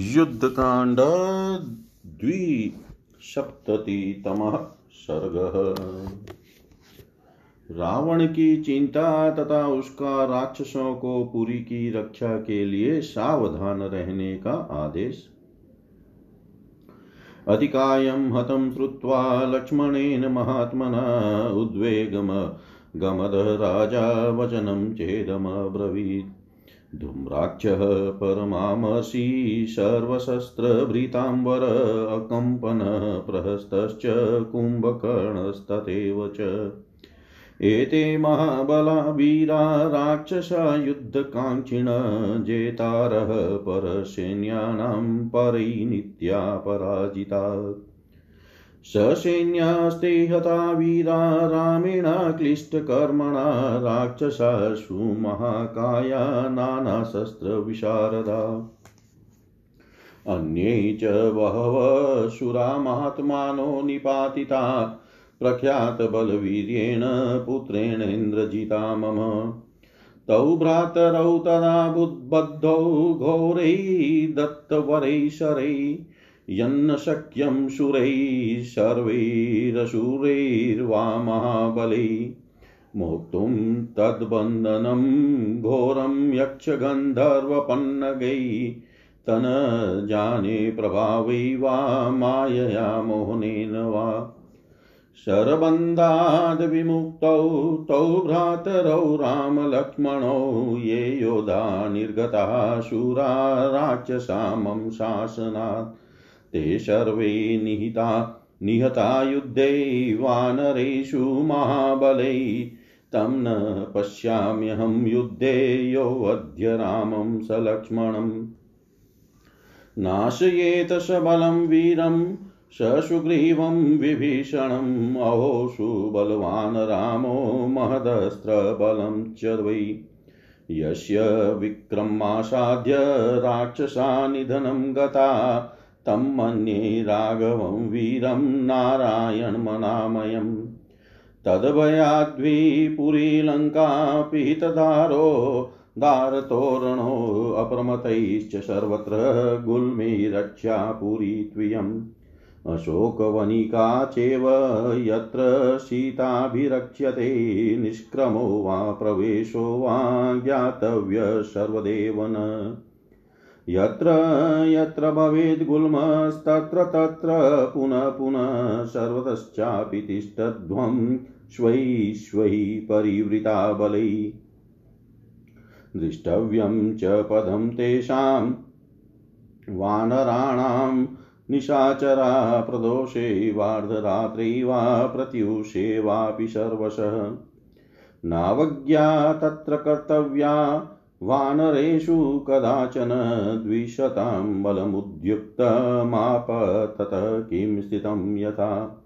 युद्धकाण्ड द्विसप्ततितमः सर्गः। रावण की चिंता तथा उसका राक्षसों को पुरी की रक्षा के लिए सावधान रहने का आदेश। अधिकायं हतं श्रुत्वा लक्ष्मणेन महात्मना उद्वेगम। गमद राजा वचनं चेदमब्रवीत् धूम्राक्षः परमामसि सर्वशस्त्रभृताम्बर प्रहस्तश्च कुम्भकर्णस्तथैव च। एते महाबला वीरा राक्षसा युद्धकाङ्क्षिण जेतारः परसैन्यानां परैनित्या पराजिता ससैन्यास्ते हता वीरा रामेण क्लिष्टकर्मणा राक्षसासु महाकाया नानाशस्त्रविशारदा अन्ये च बहवः महात्मानो निपातिता प्रख्यातबलवीर्येण पुत्रेणेन्द्रजिता मम। तौ भ्रातरौ तदा बुद्बद्धौ घोरैः यन्न शक्यं शूरैः सर्वैरशूरैर्वा महाबलैः मोक्तुं तद्बन्धनं घोरं यक्षगन्धर्वपन्नगैः। तन जाने प्रभावै वा मायया मोहनेन वा। शरबन्धाद्विमुक्तौ तौ भ्रातरौ रामलक्ष्मणौ ये योधा निर्गताः शूरा राक्षसामं शासनात्। ते सर्वे निहिता, निहता युद्धे वानरेषु महाबलै। तं न पश्याम्यहं युद्धे योऽद्य रामं सलक्ष्मणम् नाशयेत सबलं वीरं ससुग्रीवं विभीषणम् अहो सुबलवान् रामो महदस्त्रबलं च वै यस्य विक्रमासाद्य राक्षसा गता तं मन्ये राघवं वीरं नारायणमनामयम् तद्भयाद्विपुरीलङ्कापितदारो दारतोरणो अप्रमतैश्च सर्वत्र गुल्मीरक्षा पुरी त्वियम् अशोकवनिका चैव यत्र सीताभिरक्ष्यते, निष्क्रमो वा प्रवेशो वा ज्ञातव्य सर्वदेव यत्र यत्र भवेद्गुल्मस्तत्र तत्र पुनः पुनः सर्वतश्चापि तिष्ठध्वं श्वै श्वै परिवृता बलै। द्रष्टव्यं च पदं तेषां वानराणां निशाचरा प्रदोषे वार्धरात्रे वा प्रत्यूषे वापि सर्वशः। नावज्ञा तत्र कर्तव्या वानरेषु कदाचन द्विशतां बलमुद्युक्तमाप ततः किं स्थितं यथा?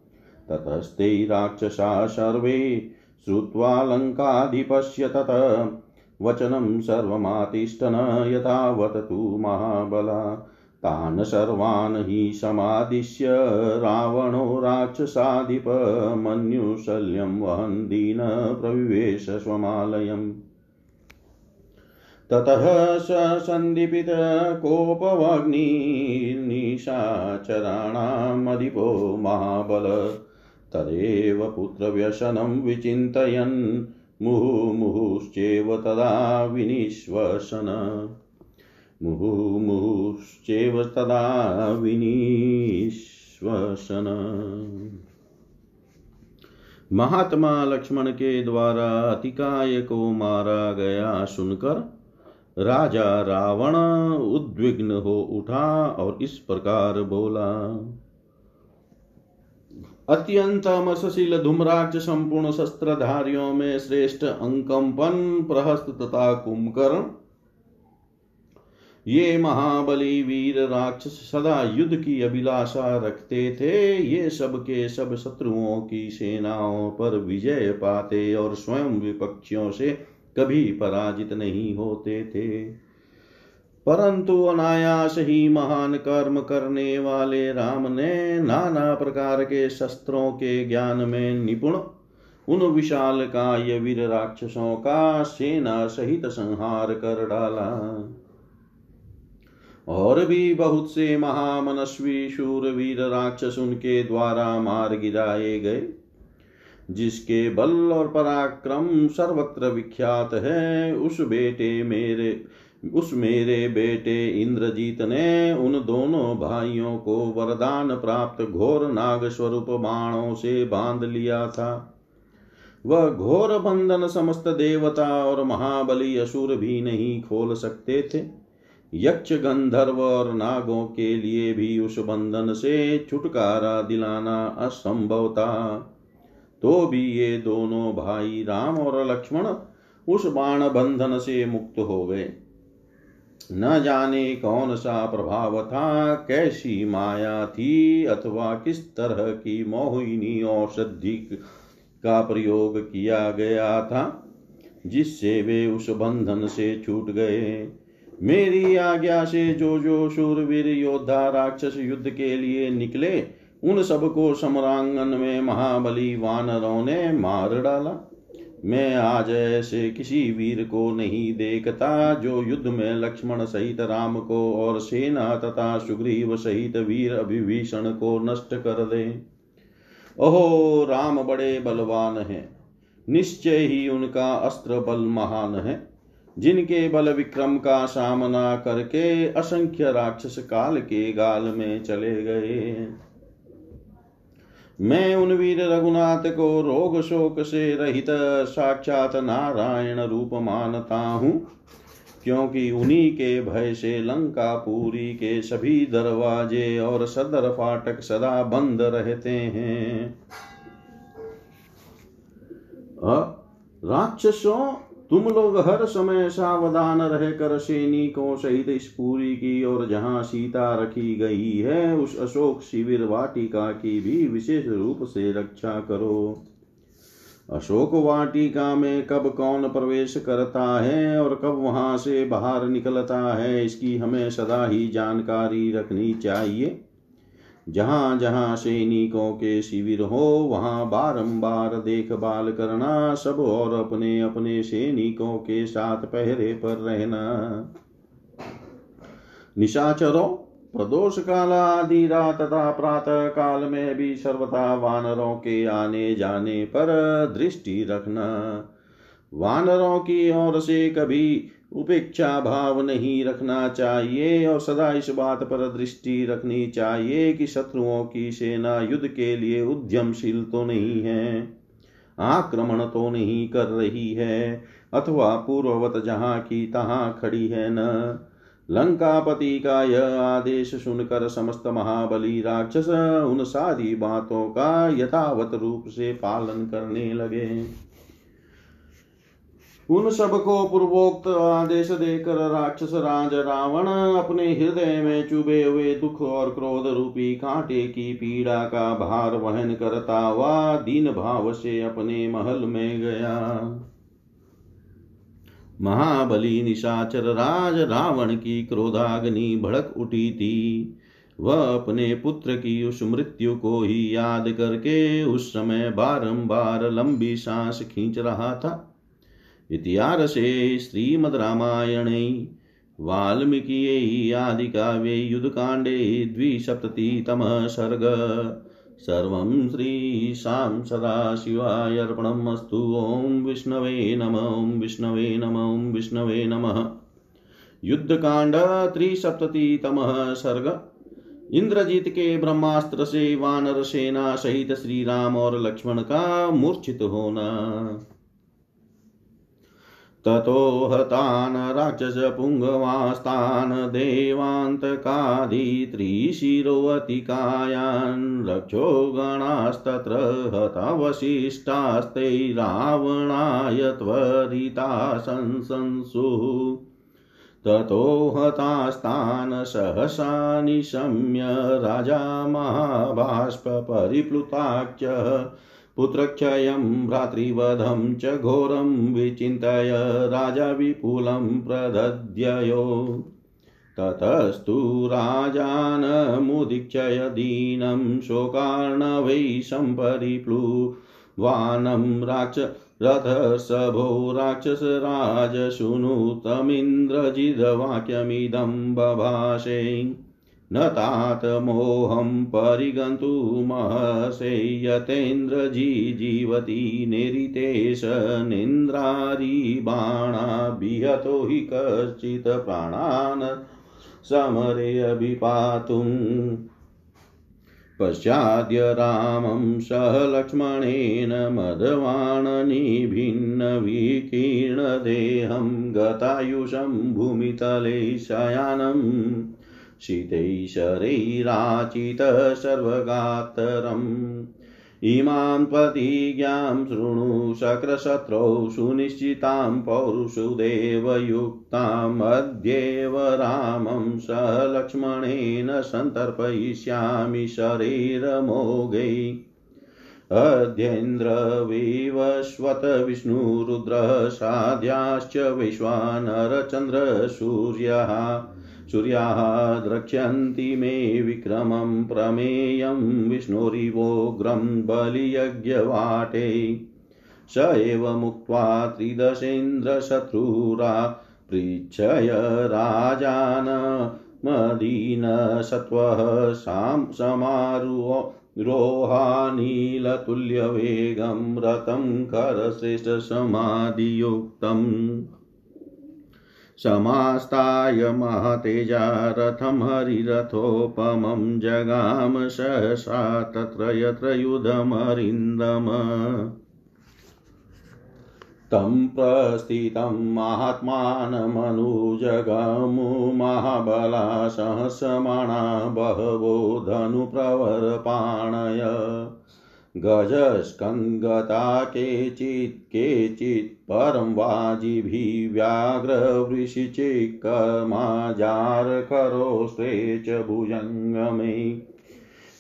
ततस्ते राक्षसा सर्वे श्रुत्वा लङ्काधिपस्य तत। वचनं सर्वमातिष्ठन यथावत तु महाबला। तान् सर्वान् हि समादिश्य रावणो राक्षसाधिप मन्युशल्यं वहन् प्रविवेश स्वमालयम्। ततः स सन्दीपितकोपवग्निनिशाचराणामधिपो महाबल। तदेव पुत्रव्यसनं विचिन्तयन् मुहुमुहुश्चेव तदा विनिश्वसन। मुहुमुहुश्चेव तदा विनिश्वसन। महात्मा लक्ष्मण के द्वारा अतिकाय को मारा गया सुनकर राजा रावण उद्विग्न हो उठा और इस प्रकार बोला, अत्यंत मसशील धूम्राक्ष संपूर्ण शस्त्रधारियों में श्रेष्ठ अंकम्पन प्रहस्त तथा कुंभकर्ण ये महाबली वीर राक्षस सदा युद्ध की अभिलाषा रखते थे। ये सब के सब शत्रुओं की सेनाओं पर विजय पाते और स्वयं विपक्षियों से कभी पराजित नहीं होते थे। परंतु अनायास ही महान कर्म करने वाले राम ने नाना प्रकार के शस्त्रों के ज्ञान में निपुण उन विशाल का ये वीर राक्षसों का सेना सहित संहार कर डाला। और भी बहुत से महामनस्वी शूर वीर राक्षस उनके द्वारा मार गिराए गए। जिसके बल और पराक्रम सर्वत्र विख्यात है, उस बेटे मेरे, उस मेरे बेटे इंद्रजीत ने उन दोनों भाइयों को वरदान प्राप्त घोर नाग स्वरूप बाणों से बाँध लिया था। वह घोर बंधन समस्त देवता और महाबली असुर भी नहीं खोल सकते थे। यक्ष गंधर्व और नागों के लिए भी उस बंधन से छुटकारा दिलाना असंभव था। तो भी ये दोनों भाई राम और लक्ष्मण उस बाण बंधन से मुक्त हो गए। न जाने कौन सा प्रभाव था, कैसी माया थी, अथवा किस तरह की मोहिनी औषधि का प्रयोग किया गया था, जिससे वे उस बंधन से छूट गए। मेरी आज्ञा से जो जो शूरवीर योद्धा राक्षस युद्ध के लिए निकले उन सबको समरांगन में महाबली वानरों ने मार डाला। मैं आज ऐसे किसी वीर को नहीं देखता जो युद्ध में लक्ष्मण सहित राम को और सेना तथा सुग्रीव सहित वीर अभिभीषण को नष्ट कर दे। ओहो, राम बड़े बलवान हैं। निश्चय ही उनका अस्त्र बल महान है। जिनके बल विक्रम का सामना करके असंख्य राक्षस काल के गाल में चले गए। मैं उन वीर रघुनाथ को रोग शोक से रहित साक्षात नारायण रूप मानता हूँ, क्योंकि उन्हीं के भय से लंका पूरी के सभी दरवाजे और सदर फाटक सदा बंद रहते हैं। राक्षसों तुम लोग हर समय सावधान रहकर सैनिकों सहित इस पूरी की और जहाँ सीता रखी गई है, उस अशोक शिविर वाटिका की भी विशेष रूप से रक्षा करो। अशोक वाटिका में कब कौन प्रवेश करता है और कब वहाँ से बाहर निकलता है, इसकी हमें सदा ही जानकारी रखनी चाहिए। जहाँ जहाँ सैनिकों के शिविर हो, वहाँ बारंबार देखभाल करना, सब और अपने अपने सैनिकों के साथ पहरे पर रहना। निशाचरों, प्रदोष काल आदि रात तथा प्रातः काल में भी सर्वथा वानरों के आने जाने पर दृष्टि रखना। वानरों की ओर से कभी उपेक्षा भाव नहीं रखना चाहिए और सदा इस बात पर दृष्टि रखनी चाहिए कि शत्रुओं की सेना युद्ध के लिए उद्यमशील तो नहीं है, आक्रमण तो नहीं कर रही है, अथवा पूर्ववत जहाँ की तहां खड़ी है न। लंकापति का यह आदेश सुनकर समस्त महाबली राक्षस उन सारी बातों का यथावत रूप से पालन करने लगे। उन सबको पूर्वोक्त आदेश देकर राक्षस राज रावण अपने हृदय में चुभे हुए दुख और क्रोध रूपी कांटे की पीड़ा का भार वहन करता हुआ दीन भाव से अपने महल में गया। महाबली निशाचर राज रावण की क्रोधाग्नि भड़क उठी थी। वह अपने पुत्र की उस मृत्यु को ही याद करके उस समय बारंबार लंबी सांस खींच रहा था। इतिहासे श्रीमद्रामायणे, वाल्मीकियै आदिकाव्ये युद्धकाण्डे द्विसप्ततितमः सर्ग सर्वं श्रीशां सदाशिवाय अर्पणम् ॐ विष्णवे नम, ॐ विष्णवे नम, ॐ विष्णवे नमः। युद्धकांड त्रिसप्ततितमः सर्ग इंद्रजीत के ब्रह्मास्त्र से वानर सेना सहित श्री राम और लक्ष्मण का मूर्छित होना। ततो हतान् राक्षसपुङ्गवास्तान् देवान्तकादित्रिशिरोऽतिकायान् रक्षो गणास्तत्र हतवशिष्टास्ते रावणाय त्वरिता संसंसुः। ततो हतास्तान् सहसा निशम्य राजा महाबाष्परिप्लुताख्यः पुत्रक्षयं भ्रातृवधं च घोरं विचिन्तय राजा विपुलं प्रदध्ययो। ततस्तु राजानमुदीक्षय दीनं शोकार्णवै सम्परिप्लुवानं राक्ष रथसभो राक्षसराजशृणुतमिन्द्रजिदवाक्यमिदं बभाषे। न तात मोहं परिगन्तुमहसे यतेन्द्रजी जीवति निरितेश निन्द्रारिबाणाभिहतो हि कश्चित् प्राणान् समरे अभिपातुम् पश्चाद्य रामं सह लक्ष्मणेन मदवाणनिभिन्नविकीर्णदेहं गतायुषं भूमितले शयानम् शीतैशरैराचितः सर्वगात्रम् इमां प्रतिज्ञां शृणु शक्रशत्रौ सुनिश्चितां पौरुषुदेवयुक्तामद्येव रामं स लक्ष्मणेन सन्तर्पयिष्यामि शरीरमोघै। अध्येन्द्रविवस्वत विष्णुरुद्रः साध्याश्च विश्वानरचन्द्रसूर्यः। सूर्याः द्रक्ष्यन्ति मे विक्रमं प्रमेयं विष्णुरिवोग्रं बलियज्ञवाटे स एव मुक्त्वा त्रिदशेन्द्रशत्रुरा पृच्छय राजानमदीनसत्त्वः सां समारोहानीलतुल्यवेगं रतं करश्रेष्ठसमाधियुक्तम्। समास्ताय महतेजा रथं हरिरथोपमं जगाम सहसा तत्र यत्र युधमरिन्दम तं प्रस्थितं महात्मानमनुजगामु महाबला सहस्रमाणा बहवो धनुप्रवरपाणय। गजस्कन्धगता केचित् केचित् परं वाजिभिव्याघ्रवृषिचिकमाजारकरोष्टे च भुजङ्गमे।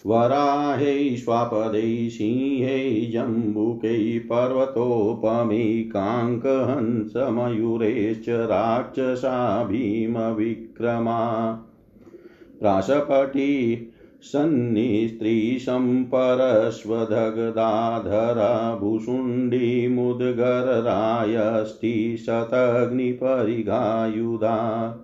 वराहै स्वापदै सिंहै जम्बुकै पर्वतोपमै काङ्कहंसमयूरेश्च राक्षसा भीमविक्रमा प्राशपटी सन्निस्त्रीशम्परश्वदगदाधरा भूषुण्डीमुद्गररायस्ति शतग्निपरिगायुधा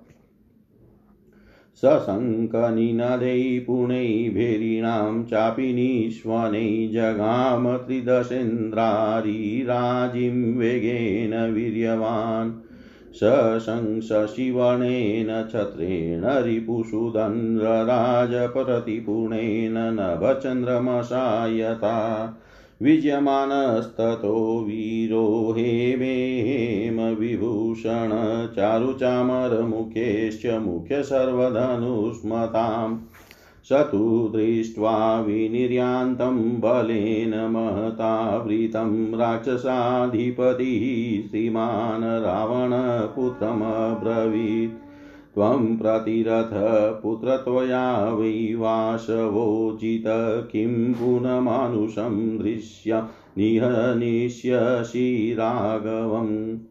सशङ्कनिनदै पुणैभेरीणां चापि निष्वनै जगाम त्रिदशेन्द्रारिराजिं वेगेन वीर्यवान्। सशंसशिवनेन छत्रेण रिपुषुदन्द्रराजप्रतिपुणेन नभचन्द्रमसा यथा विजयमानस्ततो वीरो हेमेम विभूषण चारुचामरमुखेश्च मुख्यसर्वधनुष्मताम्। स तु दृष्ट्वा विनिर्यान्तं बलेन महतावृतं राक्षसाधिपतिः श्रीमान् रावणपुत्रमब्रवीत्। त्वं प्रतिरथ पुत्रत्वया वै वासवोचित किं पुनमानुषं दृश्य निहनिष्यसि राघवम्।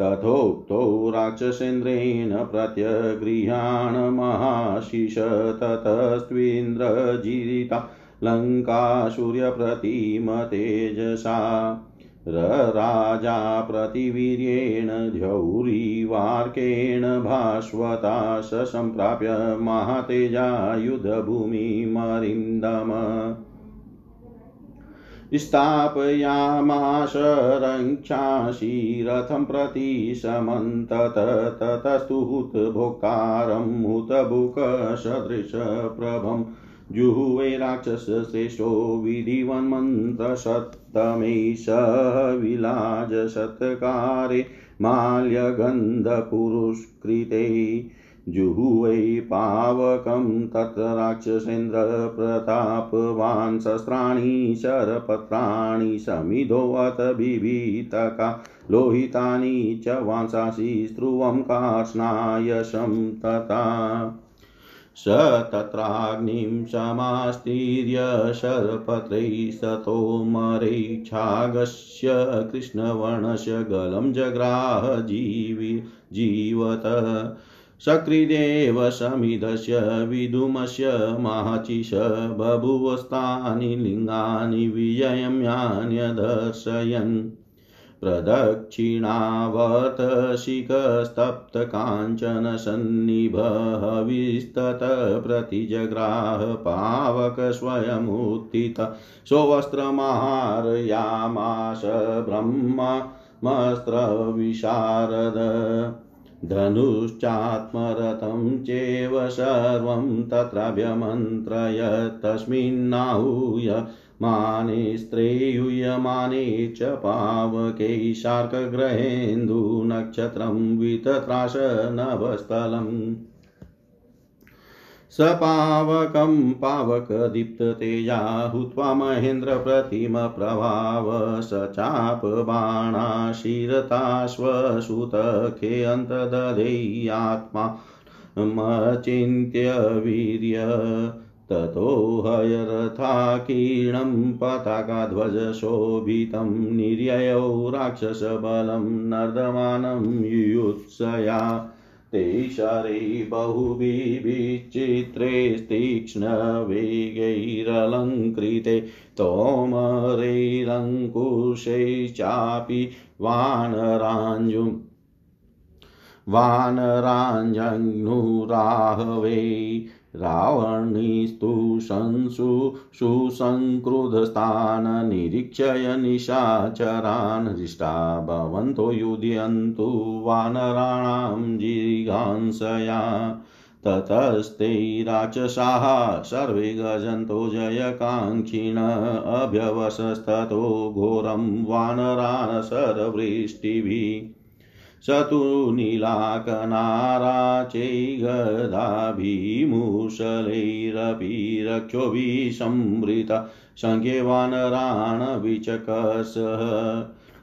तथोक्तो राक्षसेन्द्रेण प्रत्यगृहाण महाशिष ततस्त्विन्द्रजिरिता लङ्का सूर्यप्रतिमतेजसा रराजा प्रतिवीर्येण धौरीवार्केण भास्वता स सम्प्राप्य महातेजा युद्धभूमिमरिन्दम स्थापयामाश रङ्क्षांसि रथं प्रति समन्तत ततस्तु हुतभोक्तारं हुतबुकसदृशप्रभं जुहुवे राक्षसश्रेष्ठो विधिवन्मन्त्रसत्तमे सह विलाजसत्कारे माल्यगन्धपुरुष्कृते जुहुवै पावकं तत्र राक्षसेन्द्रप्रतापवान् शस्त्राणि शरपत्राणि समिधोऽथ बिभीतका लोहितानि च वांसासि स्त्रुवं कार्ष्णायशं तथा स तत्राग्निं समास्तीर्य शरपत्रैस्ततो कृष्णवर्णस्य गलं जग्राह जीवि जीवत। सकृदेव समिधस्य विदुमस्य माचिष बभुवस्तानि लिङ्गानि विजयं यान्यदर्शयन्। प्रदक्षिणावत शिखस्तप्तकाञ्चनसन्निभविस्तत प्रतिजग्राह पावक स्वयमुत्थित स्ववस्त्रमारयामाश ब्रह्ममस्त्रविशारद। धनुश्चात्मरतं चेव सर्वं तत्राभ्यमन्त्रयत् तस्मिन्नाहूय माने स्त्रेयुयमाने च पावकै शार्कग्रहेन्दुनक्षत्रं वितत्राश स पावकं पावकदीप्ततेजा हुत्वा महेन्द्रप्रतिमप्रभाव स चापबाणाशिरताश्वसुतखे अन्तदधेयात्मा मचिन्त्य वीर्य ततो हयरथाकीर्णं पताकाध्वजशोभितं निर्ययौ राक्षसबलं नर्दमानं युयुत्सया। ते शरे बहुभिविचित्रेस्तीक्ष्णवेगैरलङ्कृते तोमरैरङ्कुशैश्चापि वानराञ्जुम् वानराञ्जघ्नुराहवे रावणीस्तु शंसु सुसङ्क्रुधस्तान् निरीक्षय निशाचरान् हृष्टा भवन्तो युध्यन्तु वानराणां जिघांसया। ततस्ते राक्षसाः सर्वे गजन्तो जयकाङ्क्षिण अभ्यवसस्ततो घोरं वानरान् सरवृष्टिभिः स तु नीलाकनाराचैगदाभिमुशलैरपि रक्षोभिसंवृत सङ्ख्यवानरान् विचकसः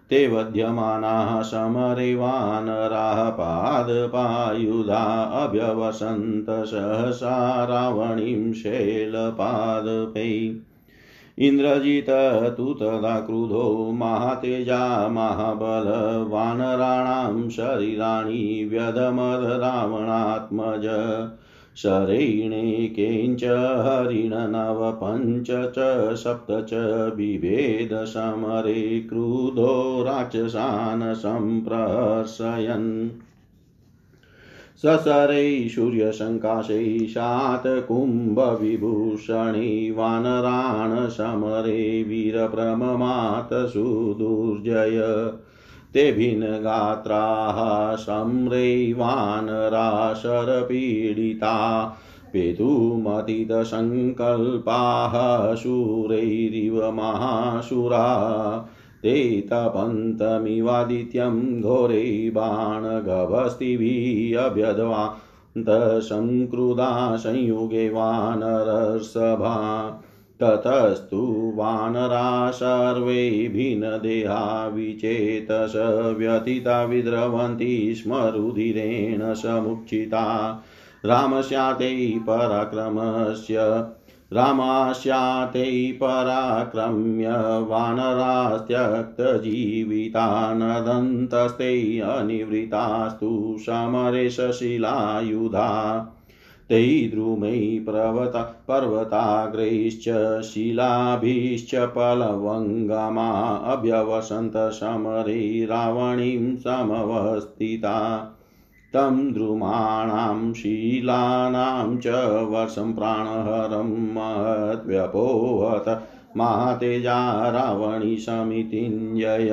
ते वध्यमानाः समरे वानराः पादपायुधा अभ्यवसन्त सहसा रावणीं शैलपादपै इन्द्रजित तु तदा क्रुधो महातेजा महाबलवानराणां शरीराणि व्यदमद रावणात्मज शरैणेकेञ्च हरिणनवपञ्च च सप्त च बिभेद समरे क्रुधो राक्षसान् सम्प्रहर्षयन्। ससरै सूर्यसङ्काशै शातकुम्भविभूषणे वानरान् समरे वीरप्रममात सुदुर्जय ते भिन्नगात्राः सम्रे वानरा शरपीडिता पेतुमतितसङ्कल्पाः शूरैरिव महाशुरा ते तपन्तमिवादित्यं घोरे बाणगभस्तिभिः अभ्यद्वान्तसङ्क्रुधा संयुगे वानरसभा। ततस्तु वानरा सर्वे भिन्नदेहा विचेतस व्यथिता विद्रवन्ति स्म रुधिरेण समुक्षिता रामस्याते पराक्रमस्य रामास्याते पराक्रम्य वानरास्त्यक्तजीविता नदन्तस्ते अनिवृतास्तु समरे सशिलायुधा तै द्रुमै पर्वता पर्वताग्रैश्च शिलाभिश्च पलवङ्गमा अभ्यवसन्त समरे रावणीं समवस्थिता। तं द्रुमाणां शीलानां च वर्षं प्राणहरं महद्व्यपोहत महातेजा रावणी समितिञ्जय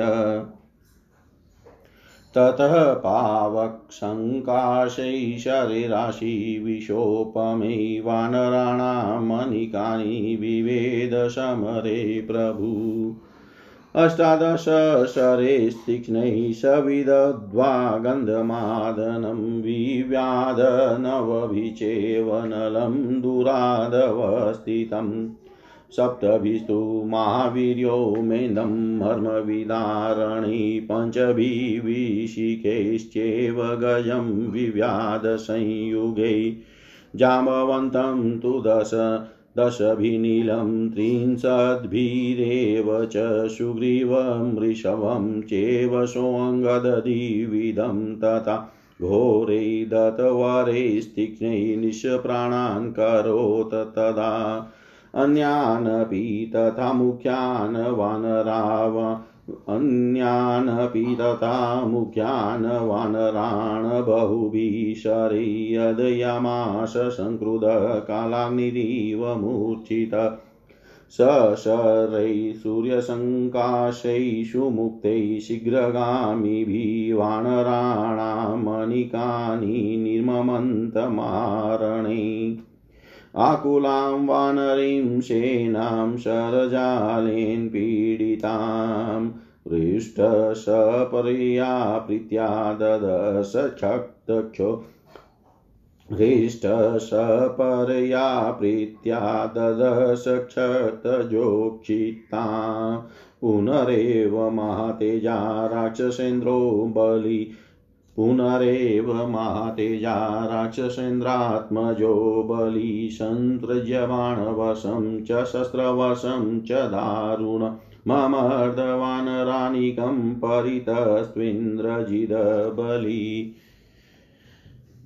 ततः पावकसङ्काशै शरीराशि विशोपमे वानराणामनिकानि विवेद समरे प्रभु अष्टादशशरेस्तीक्ष्णैः सविदध्वा गन्धमादनं विव्याधनवभिचेवनलं दुरादवस्थितम् सप्तभिस्तु महावीर्यो मेन्दं मर्मविदारणी पञ्चभिविशिखैश्चेव गजं विव्याधसंयुगे। जाम्बवन्तं तु दश दशभिनीलं त्रिंशद्भिरेव च सुग्रीवं वृषभं चेव सोऽङ्गदधिविधं तथा घोरै दत्तवारैस्तिक्ष्णै निःप्राणान् करोत् तदा अन्यानपि तथा मुख्यान् वानराव अन्यानपि तथा मुख्यान् वानरान् बहुभिः शरयदयामाश सङ्क्रुधकालाग्निरिव मूर्छित सशरैः सूर्यसङ्काशैषु मुक्तैः शीघ्रगामिभिः वानराणामनिकानि निर्ममन्तमारणे। आकुलां वानरीं सेनां शरजालेन पीडितां। हृष्टसपर्या ददश क्षक्तक्षो हृष्टसपरया ददश क्षतजोक्षिता। पुनरेव महातेजा राक्षसेन्द्रो बलि पुनरेव महातेजा राक्षसेन्द्रात्मजो बलि सन्त्रज्यमाणवशं च शस्त्रवशं च दारुण। ममर्दवानरानिकं परितस्त्विन्द्रजिदबली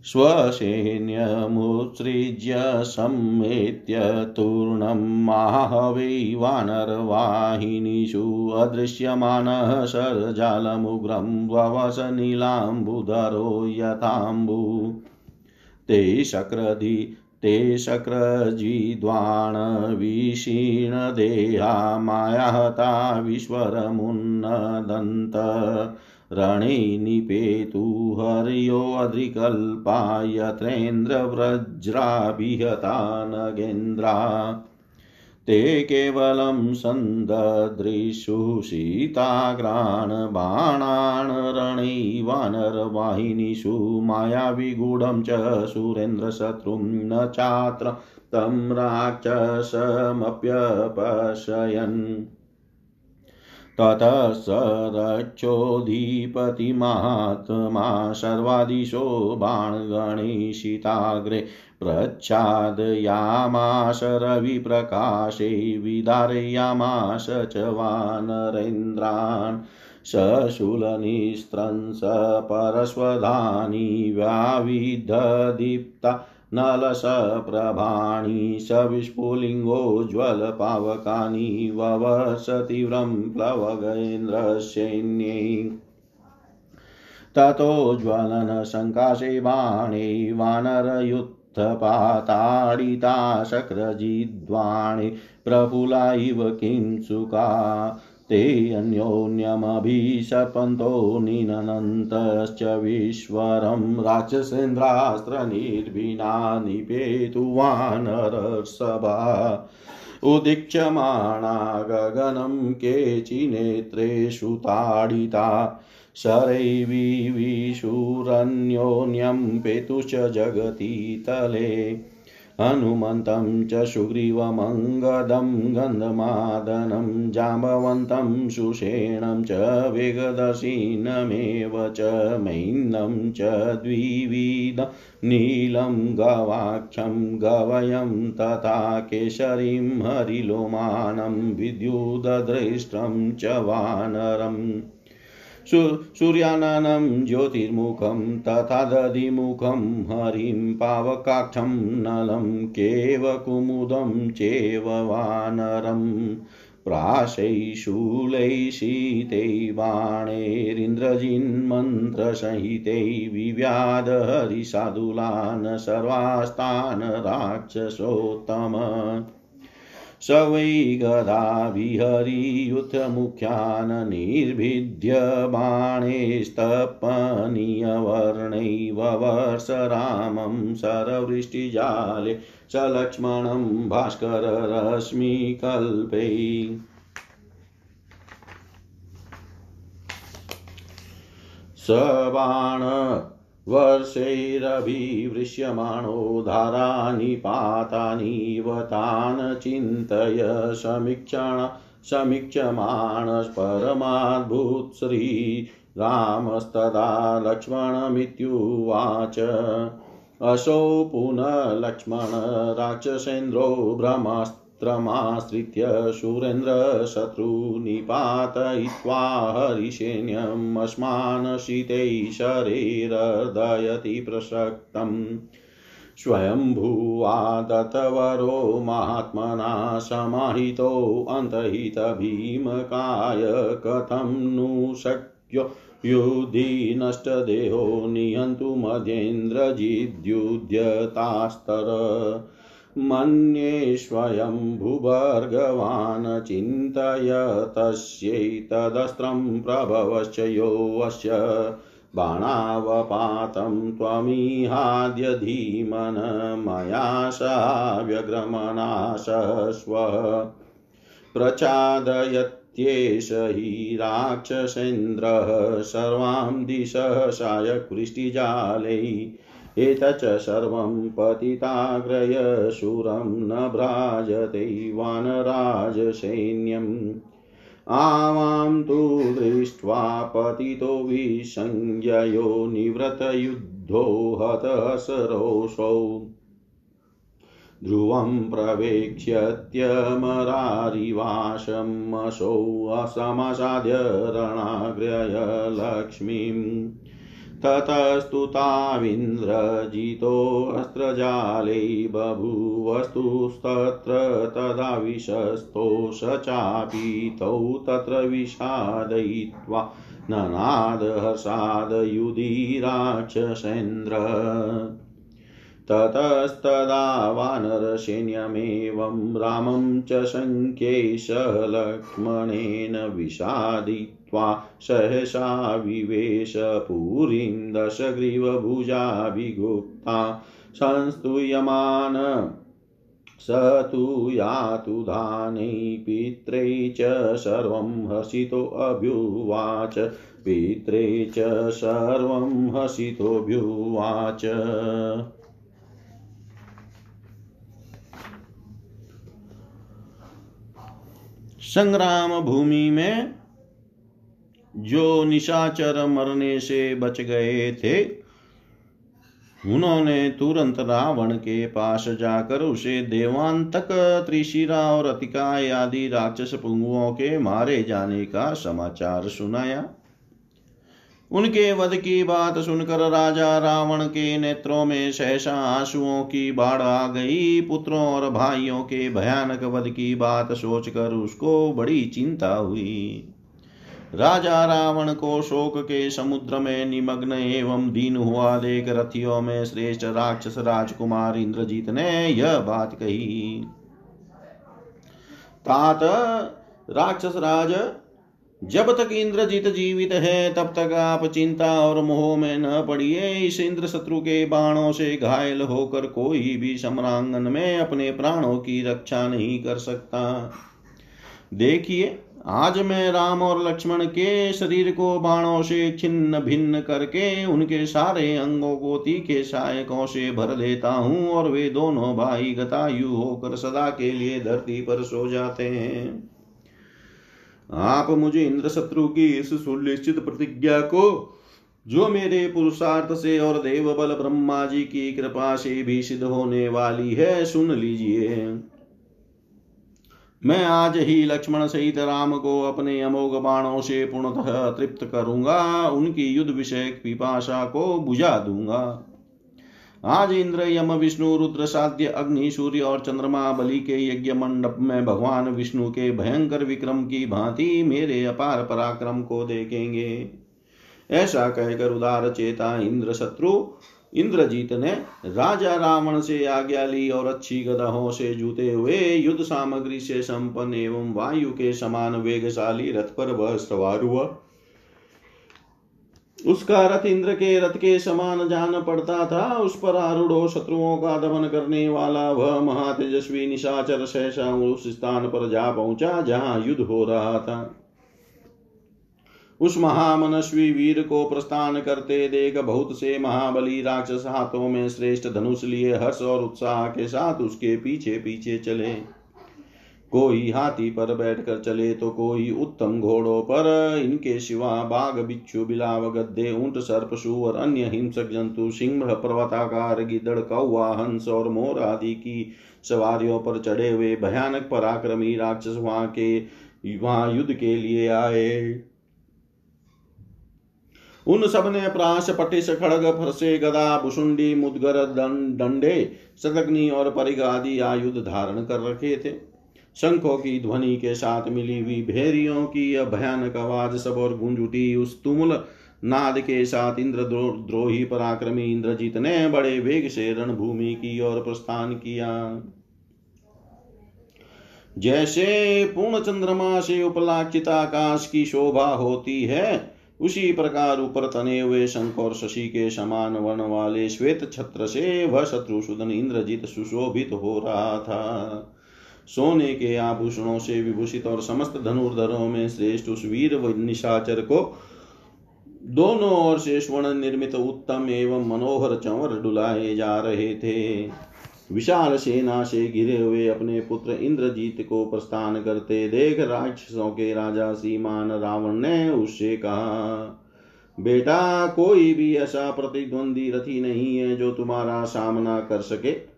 स्वसैन्यमुत्सृज्य सम्मेत्य तूर्णं माहवै वानरवाहिनीषु अदृश्यमानः शरजालमुग्रं ववस नीलाम्बुधरो यथाम्बु। ते शक्रधि, ते शक्रजिद्वाणविषीणदेहा मायाहता विश्वरमुन्नदन्त। रणे निपेतु हर्योऽधिकल्पा नगेन्द्रा ते केवलं सन्ददृशु शीताग्रान् बाणान् रणे वानरवाहिनीषु मायाविगूढं च सुरेन्द्रशत्रुं न चात्र तं राक्षसमप्यपशयन्। ततः स रक्षोऽधिपतिमात्मा सर्वादिशो बाणगणेशिताग्रे प्रच्छादयामाश रविप्रकाशे विदारयामाश च वानरेन्द्रान् सशूलनिस्त्रंस परस्वधानि व्याविददीप्ता नलसप्रभाणि सविस्फुलिङ्गोज्ज्वलपावकानि ववस तीव्रं प्लवगेन्द्रसैन्यै ततो ज्वलनसङ्काशे बाणे वानरयुत्थपाताडिता शक्रजिद्वाणे प्रफुला इव किंसुका ते अन्योन्यमभिशपन्तो निननन्तश्च विश्वरं राक्षसेन्द्रास्त्रनिर्भिना निपेतु वानरसभा। उदीक्षमाणा गगनं केचिनेत्रेषु ताडिता। शरैविविशुरन्योन्यं पेतुश्च जगति तले हनुमन्तं च सुग्रीवमङ्गदं गन्धमादनं जाम्बवन्तं सुषेणं च वेगदर्शिनमेव च मैन्दं च द्विविध नीलं गवाक्षं गवयं तथा केशरीं हरिलोमानं विद्युददृष्टं च वानरम् सूर्याननं ज्योतिर्मुखं तथा दधिमुखं हरिं पावकाक्षं नलं केवकुमुदं चेव वानरम् प्राशैशूलैशीतै बाणैरिन्द्रजिन्मन्त्रसहितै विव्याधहरिसादुलान् सर्वास्तान् राक्षसोत्तम। स वै गदा विहरियुथमुख्यान् निर्भिद्य बाणैस्तपनीयवर्णैव वर्ष रामं सरवृष्टिजाले स लक्ष्मणं भास्कररश्मिकल्पै। स बाण वर्षैरभिवृश्यमाणो धारानिपातानीव तान् चिन्तय समीक्षण समीक्षमाणस्परमाद्भुतश्रीरामस्तदा लक्ष्मणमित्युवाच। असौ पुनः लक्ष्मण राक्षसेन्द्रो ब्रह्मास्त्रमाश्रित्य सुरेन्द्रशत्रुनिपातयित्वा हरिसैन्यमस्मान् शीतैः शरैरर्दयति प्रसक्तम्। स्वयंभुवा दत्तवरो महात्मना समाहितोऽन्तहितभीमकाय कथं नु शक्यो? युधि नष्टदेहो निहन्तु मध्येन्द्रजिद्युद्यतास्तर मन्ये स्वयं भूभर्गवान् चिन्तयतस्यैतदस्त्रं प्रभवश्च योऽस्य बाणावपातं त्वमिहाद्य धीमन मया सा व्यग्रमनाशस्वः प्रचादयत्येष हि राक्षसेन्द्रः सर्वां दिशः सायकृष्टिजालै एतच्च सर्वं पतिताग्रयशूरं न भ्राजते वानराजसैन्यम्। आवां तु दृष्ट्वा पतितो विसंज्ञयो निवृतयुद्धो हतसरोषौ ध्रुवं प्रवेक्ष्यत्यमरारिवाशम् असौ असमसाद्य रणाग्रयलक्ष्मीम् ततस्तु ताविन्द्रजितोऽस्त्रजाले बभूवस्तुस्तत्र तदाविशस्तो स चापीतौ तत्र विषादयित्वा ननादहर्षादयुधिराक्षसेन्द्र ततस्तदा वानरसैन्यमेवं रामं च शङ्ख्यैष लक्ष्मणेन विषादित्वा सहसा विवेश पुरीं दशग्रीवभुजाभिगुप्ता। संस्तूयमान स तु यातु धानै, पित्रै च सर्वं हसितोऽभ्युवाच पित्रे च सर्वं हसितोऽभ्युवाच संग्राम भूमि में जो निशाचर मरने से बच गए थे, उन्होंने तुरंत रावण के पास जाकर उसे देवांतक त्रिशिरा और अतिकाय आदि राक्षस पुंगुओं के मारे जाने का समाचार सुनाया। उनके वध की बात सुनकर राजा रावण के नेत्रों में सहसा आंसुओं की बाढ़ आ गई। पुत्रों और भाइयों के भयानक वध की बात सोचकर उसको बड़ी चिंता हुई। राजा रावण को शोक के समुद्र में निमग्न एवं दीन हुआ देख रथियों में श्रेष्ठ राक्षस राजकुमार इंद्रजीत ने यह बात कही। तात राक्षस राज जब तक इंद्रजीत जीवित है, तब तक आप चिंता और मोह में न पड़िए। इस इंद्र शत्रु के बाणों से घायल होकर कोई भी सम्रांगन में अपने प्राणों की रक्षा नहीं कर सकता। देखिए, आज मैं राम और लक्ष्मण के शरीर को बाणों से छिन्न भिन्न करके उनके सारे अंगों को तीखे सहायकों से भर देता हूँ और वे दोनों भाई गतायु होकर सदा के लिए धरती पर सो जाते हैं। आप मुझे इंद्र शत्रु की इस सुनिश्चित प्रतिज्ञा को, जो मेरे पुरुषार्थ से और देव बल ब्रह्मा जी की कृपा से भी सिद्ध होने वाली है, सुन लीजिए। मैं आज ही लक्ष्मण सहित राम को अपने अमोघ बाणों से पूर्णतः तृप्त करूँगा, उनकी युद्ध विषय पिपाशा को बुझा दूँगा। आज इंद्र, यम, विष्णु, रुद्र, साध्य, अग्नि, सूर्य और चंद्रमा बलि के यज्ञ मंडप में भगवान विष्णु के भयंकर विक्रम की भांति मेरे अपार पराक्रम को देखेंगे। ऐसा कहकर उदार चेता इंद्र शत्रु, इंद्रजीत ने राजा रावण से आज्ञा ली और अच्छी गदहों से जूते हुए युद्ध सामग्री से संपन्न एवं वायु के समान वेगशाली रथ पर वह सवार हुआ। उसका रथ इंद्र के रथ के समान जान पड़ता था। उस पर आरूढ़ शत्रुओं का दमन करने वाला वह महातेजस्वी निशाचर सहसा उस स्थान पर जा पहुँचा जहाँ युद्ध हो रहा था। उस महामनस्वी वीर को प्रस्थान करते देख बहुत से महाबली राक्षस हाथों में श्रेष्ठ धनुष लिए हर्ष और उत्साह के साथ उसके पीछे पीछे चले। कोई हाथी पर बैठकर चले तो कोई उत्तम घोड़ों पर। इनके सिवा बाघ, बिच्छू, बिलाव, गद्दे, ऊँट, सर्प और अन्य हिंसक जंतु, सिंह, पर्वताकार, गिदड़ कौआ हंस और मोर आदि की सवारियों पर चढ़े हुए भयानक पराक्रमी राक्षस वहाँ के, वहाँ युद्ध के लिए आए। उन सबने प्राश, पटिश, खड़ग, फरसे, गदा, भुसुंडी मुदगर डंडे सदग्नि और परिग आदि आयुध धारण कर रखे थे। शंखों की ध्वनि के साथ मिली हुई भेरियों की भयानक आवाज़ सब और गूंज उठी। उस तुमुल नाद के साथ इंद्र द्रोही पराक्रमी इंद्रजीत ने बड़े वेग से रणभूमि की ओर प्रस्थान किया। जैसे पूर्ण चंद्रमा से उपलाक्षित आकाश की शोभा होती है, उसी प्रकार ऊपर तने हुए शंख और शशि के समान वर्ण वाले श्वेत छत्र से वह शत्रुसूदन इंद्रजीत सुशोभित हो रहा था। सोने के आभूषणों से विभूषित और समस्त धनुर्धरों में श्रेष्ठ उस वीर निशाचर को दोनों ओर से स्वर्ण निर्मित उत्तम एवं मनोहर चंवर डुलाए जा रहे थे। विशाल सेना से घिरे हुए अपने पुत्र इंद्रजीत को प्रस्थान करते देख राक्षसों के राजा सीमान रावण ने उससे कहा, बेटा, कोई भी ऐसा प्रतिद्वंदी रथी नहीं है जो तुम्हारा सामना कर सके।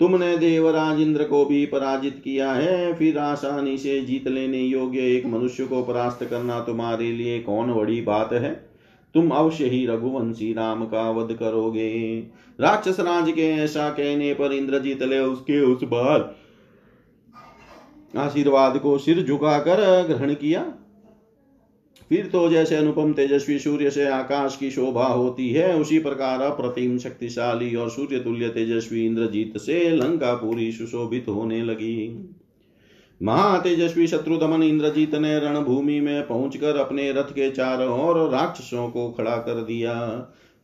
तुमने देवराज इंद्र को भी पराजित किया है, फिर आसानी से जीत लेने योग्य एक मनुष्य को परास्त करना तुम्हारे लिए कौन बड़ी बात है? तुम अवश्य ही रघुवंशी राम का वध करोगे। राक्षस राज के ऐसा कहने पर इंद्रजीत ले उसके उस बार। आशीर्वाद को सिर झुकाकर ग्रहण किया। फिर तो जैसे अनुपम तेजस्वी सूर्य से आकाश की शोभा होती है, उसी प्रकार अप्रतिम शक्तिशाली और सूर्य तुल्य तेजस्वी इंद्रजीत से लंका पूरी सुशोभित होने लगी। महातेजस्वी शत्रुदमन इंद्रजीत ने रणभूमि में पहुंचकर अपने रथ के चारों ओर राक्षसों को खड़ा कर दिया।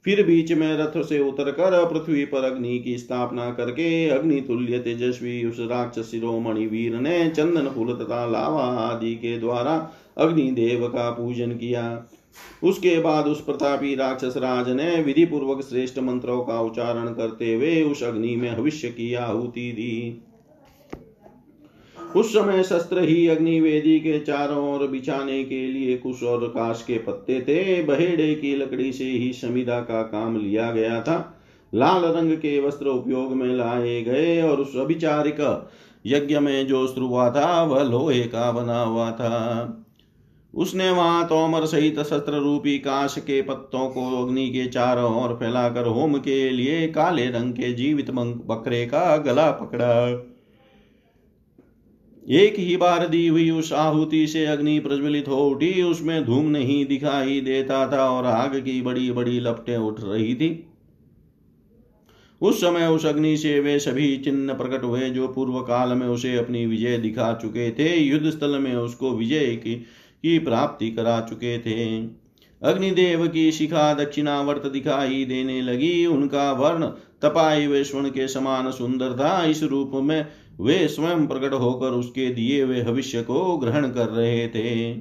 फिर बीच में रथ से उतरकर पृथ्वी पर अग्नि की स्थापना करके अग्नि तुल्य तेजस्वी उस राक्षस शिरोमणि वीर ने चंदन फूल तथा लावा आदि के द्वारा अग्निदेव का पूजन किया। उसके बाद उस प्रतापी राक्षस राज ने विधि पूर्वक श्रेष्ठ मंत्रों का उच्चारण करते हुए उस अग्नि में भविष्य की आहुति दी। उस समय शस्त्र ही अग्निवेदी के चारों ओर बिछाने के लिए कुश और काश के पत्ते थे। बहेड़े की लकड़ी से ही समिधा का काम लिया गया था। लाल रंग के वस्त्र उपयोग में लाए गए और उस अभिचारिक यज्ञ में जो हुआ था, वह लोहे का बना हुआ था। उसने वहाँ तोमर सहित शस्त्र रूपी काश के पत्तों को अग्नि के चारों ओर फैलाकर होम के लिए काले रंग के जीवित बकरे का गला पकड़ा। एक ही बार दी हुई उस आहुति से अग्नि प्रज्वलित हो उठी। उसमें धूम नहीं दिखाई देता था और आग की बड़ी बड़ी लपटें उठ रही थी। उस समय उस अग्नि से वे सभी चिन्ह प्रकट हुए जो पूर्व काल में उसे अपनी विजय दिखा चुके थे। युद्ध स्थल में उसको विजय की की प्राप्ति करा चुके थे। अग्निदेव की शिखा दक्षिणावर्त दिखाई देने लगी। उनका वर्ण तपाई वे स्वर्ण के समान सुंदर था। इस रूप में वे स्वयं प्रकट होकर उसके दिए हुए भविष्य को ग्रहण कर रहे थे।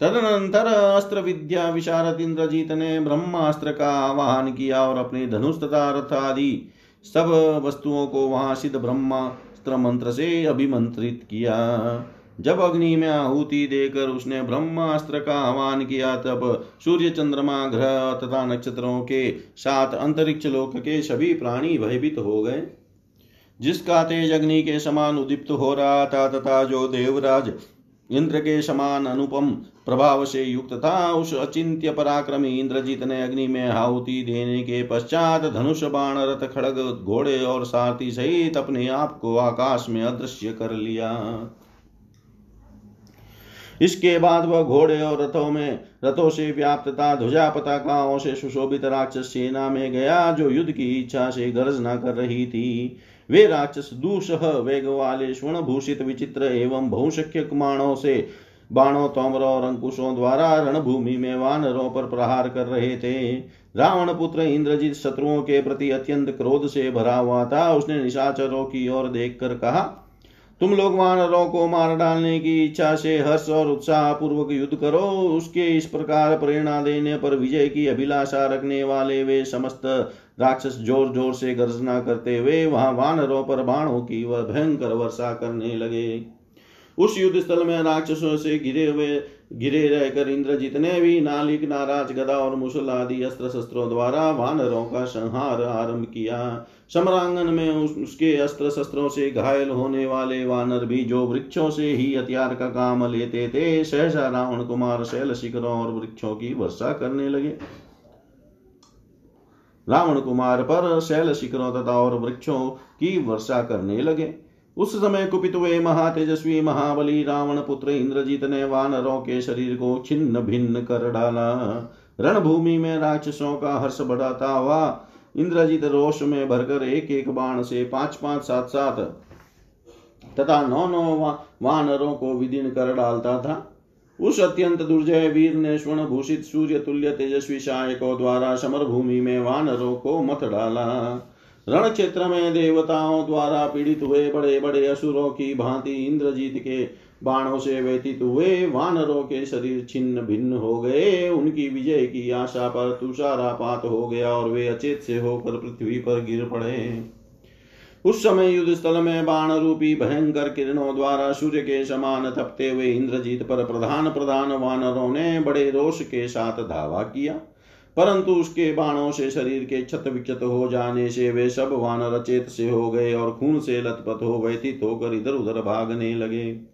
तदनंतर अस्त्र विद्या विशारद इंद्रजीत ने ब्रह्मास्त्र का आवाहन किया और अपने धनुष तथा रथ आदि सब वस्तुओं को वहाँ सिद्ध ब्रह्मास्त्र मंत्र से अभिमंत्रित किया। जब अग्नि में आहुति देकर उसने ब्रह्मास्त्र का आह्वान किया, तब सूर्य चंद्रमा, ग्रह तथा नक्षत्रों के साथ अंतरिक्ष लोक के सभी प्राणी भयभीत हो गए। जिसका तेज अग्नि के समान उदीप्त हो रहा था, तथा जो देवराज इंद्र के समान अनुपम प्रभाव से युक्त था, उस अचिंत्य पराक्रमी इंद्रजीत ने अग्नि में आहुति देने के पश्चात धनुष बाण रथ खड़ग, घोड़े और सारथी सहित अपने आप को आकाश में अदृश्य कर लिया। इसके बाद वह घोड़े और रथों में, रथों से व्याप्त था, ध्वजा पताकाओं से सुशोभित राक्षस सेना में गया, जो युद्ध की इच्छा से गर्जना कर रही थी। वे राक्षस दूसह वेग वाले स्वर्ण भूषित विचित्र एवं बहुशक्य कुमाणों से बाणों, तोमरों और अंकुशों द्वारा रणभूमि में वानरों पर प्रहार कर रहे थे। रावण पुत्र इंद्रजीत शत्रुओं के प्रति अत्यंत क्रोध से भरा हुआ था। उसने निशाचरों की ओर देखकर कहा तुम लोग वानरों को मार डालने की इच्छा से हर्ष और उत्साह पूर्वक युद्ध करो। उसके इस प्रकार प्रेरणा देने पर विजय की अभिलाषा रखने वाले वे समस्त राक्षस ज़ोर ज़ोर से गर्जना करते हुए वहाँ वानरों पर बाणों की वह भयंकर वर्षा करने लगे। उस युद्ध स्थल में राक्षसों से घिरे हुए, घिरे रहकर इंद्रजीत ने भी नालिक, नाराज़, गदा और मुसल आदि अस्त्र शस्त्रों द्वारा वानरों का संहार आरंभ किया। समरांगन में उस, उसके अस्त्र शस्त्रों से घायल होने वाले वानर भी जो वृक्षों से ही हथियार का काम लेते थे सहसा रावण कुमार शैल शिखरों और वृक्षों की वर्षा करने लगे। रावण कुमार पर शैल शिखरों तथा और वृक्षों की वर्षा करने लगे। उस समय कुपित हुए महातेजस्वी महाबली रावण पुत्र इंद्रजीत ने वानरों के शरीर को छिन्न भिन्न कर डाला। रणभूमि में राक्षसों का हर्ष बढ़ाता हुआ इंद्रजीत रोष में भरकर एक एक बाण से पाँच पाँच सात सात तथा नौ नौ वानरों को विदीन कर डालता था। उस अत्यंत दुर्जय वीर ने स्वर्ण भूषित, सूर्य तुल्य, तेजस्वी सहायकों द्वारा समर भूमि में वानरों को मत डाला। रण क्षेत्र में देवताओं द्वारा पीड़ित हुए बड़े बड़े असुरों की भांति इंद्रजीत के बाणों से व्यतीत हुए, वानरों के शरीर छिन्न भिन्न हो गए। उनकी विजय की आशा पर तुषारापात हो गया और वे अचेत से होकर पृथ्वी पर गिर पड़े। उस समय युद्ध स्थल में बाण रूपी भयंकर किरणों द्वारा सूर्य के समान तपते हुए इंद्रजीत पर प्रधान प्रधान वानरों ने बड़े रोष के साथ धावा किया। परंतु उसके बाणों से शरीर के छत विक्षत हो जाने से वे सब वानर अचेत से हो गए और खून से लथपथ हो व्यतीत होकर इधर उधर भागने लगे।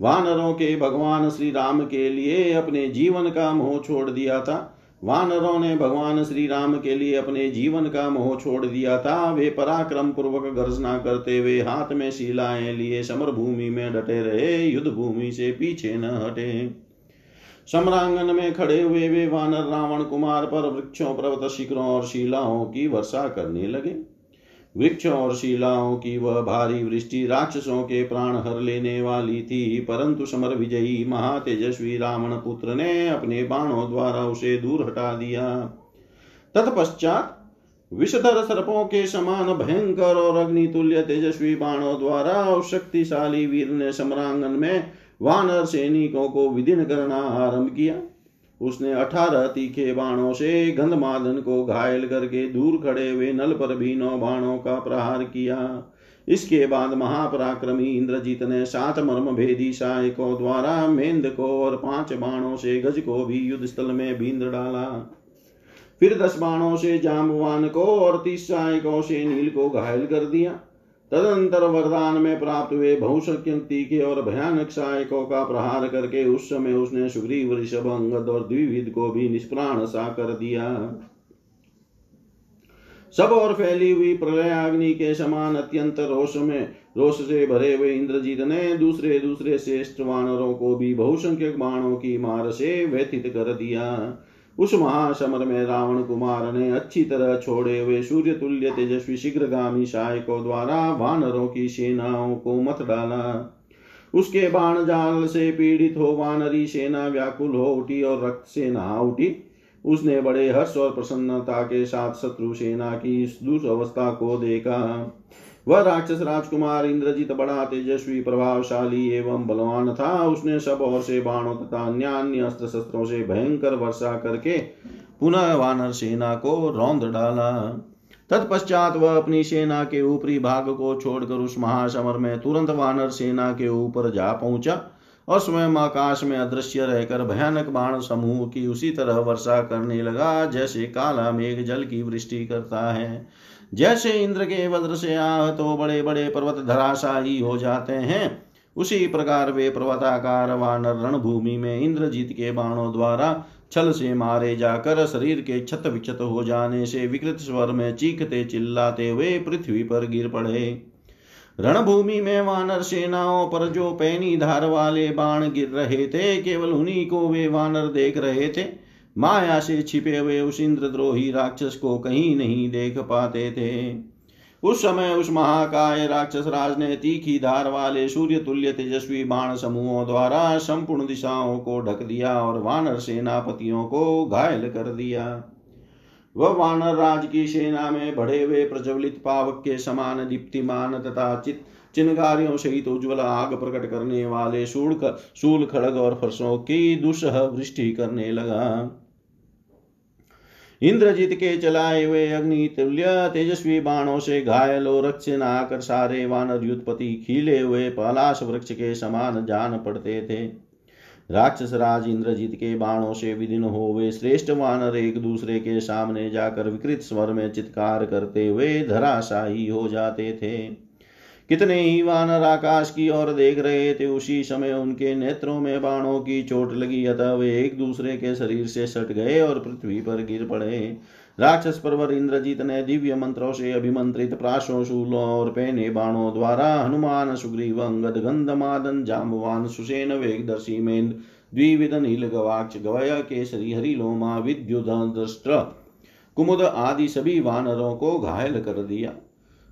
वानरों के भगवान श्री राम के लिए अपने जीवन का मोह छोड़ दिया था। वानरों ने भगवान श्री राम के लिए अपने जीवन का मोह छोड़ दिया था। वे पराक्रम पूर्वक गर्जना करते हुए हाथ में शिलाएँ लिए समर भूमि में डटे रहे, युद्ध भूमि से पीछे न हटे। सम्रांगन में खड़े हुए वे वानर रावण कुमार पर वृक्षों, पर्वत, शिखरों और शिलाओं की वर्षा करने लगे। वृक्षों और शिलाओं की वह भारी वृष्टि राक्षसों के प्राण हर लेने वाली थी, परंतु समर विजयी महातेजस्वी रावण पुत्र ने अपने बाणों द्वारा उसे दूर हटा दिया। तत्पश्चात विषधर सर्पों के समान भयंकर और अग्नितुल्य तेजस्वी बाणों द्वारा उस शक्तिशाली वीर ने सम्रांगन में वानर सैनिकों को विदिन करना आरंभ किया। उसने अठारह तीखे बाणों से गंधमादन को घायल करके दूर खड़े हुए नल पर भी नौ बाणों का प्रहार किया। इसके बाद महापराक्रमी इंद्रजीत ने सात मर्म भेदी सहायकों द्वारा मेंद को और पाँच बाणों से गज को भी युद्ध स्थल में बींद डाला। फिर दस बाणों से जामवान को और तीस सहायकों से नील को घायल कर दिया। तदंतर वरदान में प्राप्त हुए बहुसंख्य तीखे और भयानक सहायकों का प्रहार करके उस समय उसने सुग्रीव ऋषभ, अंगद और द्विविद को भी निष्प्राण सा कर दिया। सब और फैली हुई प्रलयाग्नि के समान अत्यंत रोष में, रोष से भरे हुए इंद्रजीत ने दूसरे दूसरे श्रेष्ठ वानरों को भी बहुसंख्यक बाणों की मार से व्यथित कर दिया। उस महासमर में रावण कुमार ने अच्छी तरह छोड़े हुए सूर्य तुल्य तेजस्वी शीघ्रगामी सहायकों द्वारा वानरों की सेनाओं को मत डाला। उसके बाण जाल से पीड़ित हो वानरी सेना व्याकुल हो उठी और रक्त से नहा उठी। उसने बड़े हर्ष और प्रसन्नता के साथ शत्रु सेना की इस दुष्वस्था को देखा। वह राक्षस राजकुमार इंद्रजीत बड़ा तेजस्वी, प्रभावशाली एवं बलवान था। उसने सब और से बाणों तथा अन्य अन्य अस्त्र शस्त्रों से भयंकर वर्षा करके पुनः वानर सेना को रौंद डाला। तत्पश्चात वह अपनी सेना के ऊपरी भाग को छोड़कर उस महासमर में तुरंत वानर सेना के ऊपर जा पहुँचा और स्वयं आकाश में अदृश्य रहकर भयानक बाण समूह की उसी तरह वर्षा करने लगा, जैसे काला मेघ जल की वृष्टि करता है। जैसे इंद्र के वज्र से आह तो बड़े बड़े पर्वत धराशाही हो जाते हैं, उसी प्रकार वे पर्वताकार वानर रणभूमि में इंद्रजीत के बाणों द्वारा छल से मारे जाकर शरीर के छत विक्षत हो जाने से विकृत स्वर में चीखते चिल्लाते हुए पृथ्वी पर गिर पड़े। रणभूमि में वानर सेनाओं पर जो पैनी धार वाले बाण गिर रहे थे, केवल उन्हीं को वे वानर देख रहे थे। माया से छिपे हुए उस इंद्रद्रोही राक्षस को कहीं नहीं देख पाते थे। उस समय उस महाकाय राक्षस राज ने तीखी धार वाले सूर्य तुल्य तेजस्वी बाण समूहों द्वारा संपूर्ण दिशाओं को ढक दिया और वानर सेनापतियों को घायल कर दिया। वह वानर राज की सेना में बढ़े हुए प्रज्वलित पावक के समान दीप्तिमान तथा चित चिन्हकारियों सहित उज्ज्वल आग प्रकट करने वाले शूल खड़ग और फरसों की दुस्सह वृष्टि करने लगा। इंद्रजीत के चलाए हुए अग्नि तुल्य तेजस्वी बाणों से घायल और रक्षण आकर सारे वानर युद्धपति खिले हुए पलाश वृक्ष के समान जान पड़ते थे। राक्षस राज इंद्रजीत के बाणों से विदिन हो वे श्रेष्ठ वानर एक दूसरे के सामने जाकर विकृत स्वर में चित्कार करते हुए धराशाही हो जाते थे। कितने ही वानर आकाश की ओर देख रहे थे, उसी समय उनके नेत्रों में बाणों की चोट लगी, अतः वे एक दूसरे के शरीर से सट गए और पृथ्वी पर गिर पड़े। राक्षस परवर इंद्रजीत ने दिव्य मंत्रों से अभिमंत्रित प्राशों, शूलों और पेने बाणों द्वारा हनुमान, सुग्रीव अंगद गंधमादन जाम्बवान सुसेन, वेगदर्शी मेन्द्र द्विविध नील गवाक्ष गवय, केसरी, हरिलोमा विद्युत कुमुद आदि सभी वानरों को घायल कर दिया।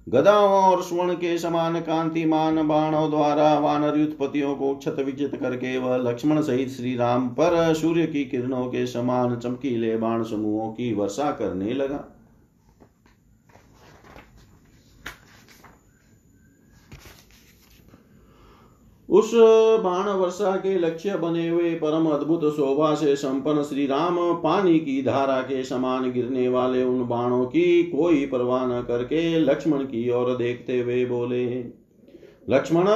गदाओं और स्वर्ण के समान कांतिमान बाणों द्वारा वानर युद्धपतियों को क्षत विजित करके वह लक्ष्मण सहित श्री राम पर सूर्य की किरणों के समान चमकीले बाण समूहों की वर्षा करने लगा। उस बाण वर्षा के लक्ष्य बने हुए परम अद्भुत शोभा से संपन्न श्री राम पानी की धारा के समान गिरने वाले उन बाणों की कोई परवाह न करके लक्ष्मण की ओर देखते हुए बोले, लक्ष्मण,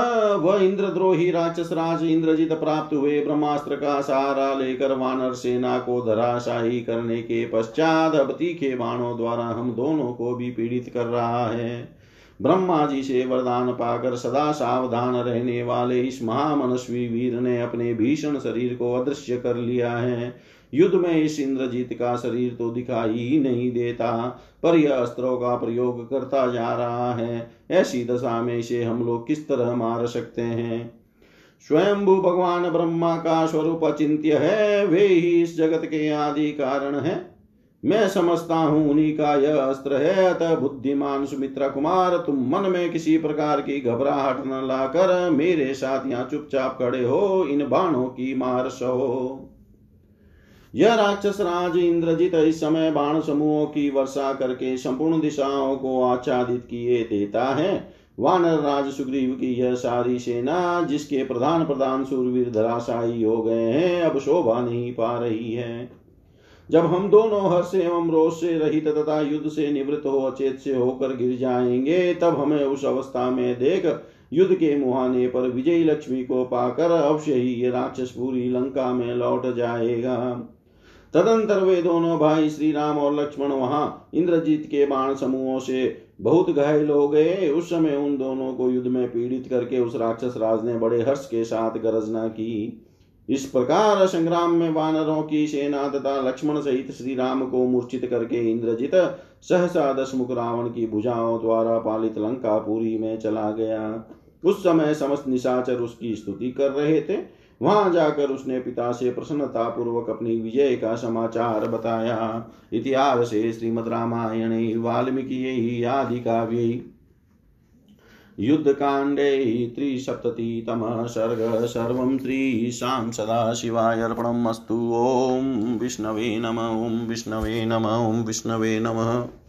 वह इंद्रद्रोही राक्षस राज इंद्रजित प्राप्त हुए ब्रह्मास्त्र का सहारा लेकर वानर सेना को धराशाही करने के पश्चात अब तीखे बाणों द्वारा हम दोनों को भी पीड़ित कर रहा है। ब्रह्मा जी से वरदान पाकर सदा सावधान रहने वाले इस महामनस्वी वीर ने अपने भीषण शरीर को अदृश्य कर लिया है। युद्ध में इस इंद्रजीत का शरीर तो दिखाई ही नहीं देता, पर यह अस्त्रों का प्रयोग करता जा रहा है। ऐसी दशा में इसे हम लोग किस तरह मार सकते हैं? स्वयंभू भगवान ब्रह्मा का स्वरूप अचिंत्य है, वे ही इस जगत के आदि कारण है। मैं समझता हूँ उन्हीं का यह अस्त्र है, अतः बुद्धिमान सुमित्रा कुमार, तुम मन में किसी प्रकार की घबराहट न लाकर मेरे साथ यहाँ चुपचाप खड़े हो, इन बाणों की मार सहो। यह राक्षस राज इंद्रजित इस समय बाण समूहों की वर्षा करके संपूर्ण दिशाओं को आच्छादित किए देता है। वानर राज सुग्रीव की यह सारी सेना, जिसके प्रधान प्रधान सूरवीर धराशायी हो गए हैं, अब शोभा नहीं पा रही है। जब हम दोनों हर्ष एवं रोष से रहित तथा युद्ध से निवृत्त हो, अचेत से होकर गिर जाएँगे, तब हमें उस अवस्था में देख युद्ध के मुहाने पर विजय लक्ष्मी को पाकर अवश्य ही ये राक्षस पूरी लंका में लौट जाएगा। तदंतर वे दोनों भाई श्री राम और लक्ष्मण वहाँ इंद्रजीत के बाण समूहों से बहुत घायल हो गए। उस समय उन दोनों को युद्ध में पीड़ित करके उस राक्षस राज ने बड़े हर्ष के साथ गरजना की। इस प्रकार संग्राम में वानरों की सेना तथा लक्ष्मण सहित श्री राम को मूर्छित करके इंद्रजित, सहसा दशमुख रावण की भुजाओं द्वारा पालित लंका पुरी में चला गया। उस समय समस्त निशाचर उसकी स्तुति कर रहे थे। वहाँ जाकर उसने पिता से प्रसन्नता पूर्वक अपनी विजय का समाचार बताया। इतिहास श्रीमद रामायण, वाल्मीकि आदि काव्य। युद्धकाण्डे त्रिसप्ततितमः सर्ग, सर्वं त्रीशां सदाशिवाय अस्तु। ॐ विष्णवे नम, ॐ विष्णवे नम, ॐ विष्णवे नमः।